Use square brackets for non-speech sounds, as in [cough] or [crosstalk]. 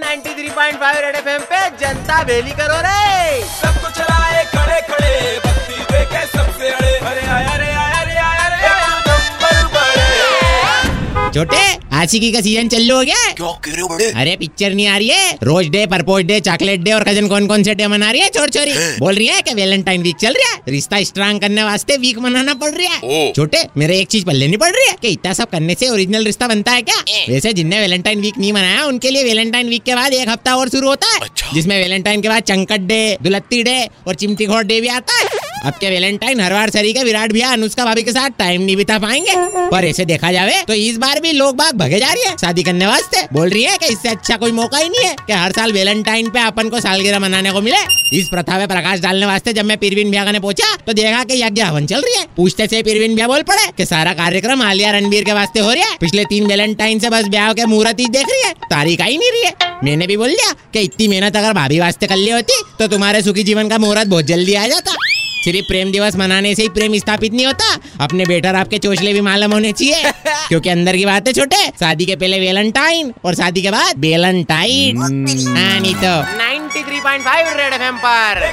93.5 red FM पे जनता बेली करो रे। सब कुछ लाए खड़े खड़े बत्ती देखे सबसे अड़े। अरे आया रे आया रे आया रे नंबर बड़े छोटे आशिकी का सीज़न चालू हो गया है? क्यों? क्यों रे बड़े? अरे पिक्चर नहीं आ रही है। Rose Day Propose Day Chocolate Day और कज़न कौन कौन से डे मना रही है? छोर छोरी बोल रही है कि वैलेंटाइन वीक चल रहा है। रिश्ता स्ट्रांग करने वास्ते वीक मनाना पड़ रहा है। छोटे मेरे एक चीज़ पल्ले नहीं पड़ रही है की इतना सब करने से ओरिजिनल रिश्ता बनता है क्या? वैसे जिनने वेलेंटाइन वीक नहीं मनाया उनके लिए वेलेंटाइन वीक के बाद एक हफ़्ता और शुरू होता है। अच्छा। जिसमें वैलेंटाइन के बाद चंकट डे दुलत्ती डे और चिमटी घोट डे भी आता है। अब के वैलेंटाइन हर बार सरी के विराट भैया, अनुष्का भाभी के साथ टाइम नहीं बिता पाएँगे? पर ऐसे देखा जावे तो इस बार भी लोग बाग भगे जा रही है। शादी करने वास्ते बोल रही है की इससे अच्छा कोई मौका ही नहीं है की हर साल वेलेंटाइन पे अपन को सालगिरह मनाने को मिले। इस प्रथा में प्रकाश डालने वास्ते जब मैं पीरवीन भैया ने पूछा तो देखा कि यज्ञ हवन चल रही है। पूछते से पीरवीन भैया बोल पड़े कि सारा कार्यक्रम आलिया रणबीर के वास्ते हो रहा है। पिछले तीन वेलेंटाइन से बस ब्याह के मुहूर्त ही देख रही है। तारीख आई नहीं रही है। मैंने भी बोल दिया कि इतनी मेहनत अगर भाभी वास्ते कर ली होती तो तुम्हारे सुखी जीवन का मुहूर्त बहुत जल्दी आ जाता। सिर्फ़ प्रेम दिवस मनाने से ही प्रेम स्थापित नहीं होता। अपने बेटर आपके चोचले भी मालूम होने चाहिए। [laughs] क्योंकि अंदर की बात है छोटे। शादी के पहले वेलेंटाइन और शादी के बाद बेलेंटाइन हाँ नहीं तो। 93.5 रेड एफएम पर।